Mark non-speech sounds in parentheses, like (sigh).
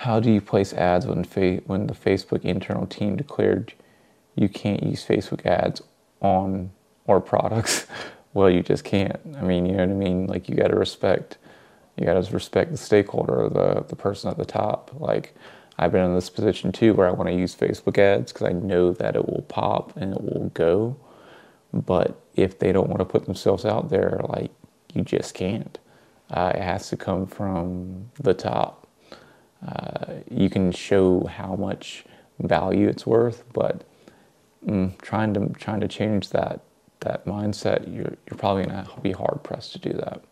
how do you place ads when fa- when the Facebook internal team declared you can't use Facebook ads on our products? (laughs) well, you just can't. I mean, you know what I mean? Like you got to respect you got to respect the stakeholder, the the person at the top. Like I've been in this position too where I want to use Facebook ads because I know that it will pop and it will go. But if they don't want to put themselves out there, like you just can't. Uh, it has to come from the top you can show how much value it's worth, but mm, trying to trying to change that that mindset, you're you're probably gonna be hard pressed to do that.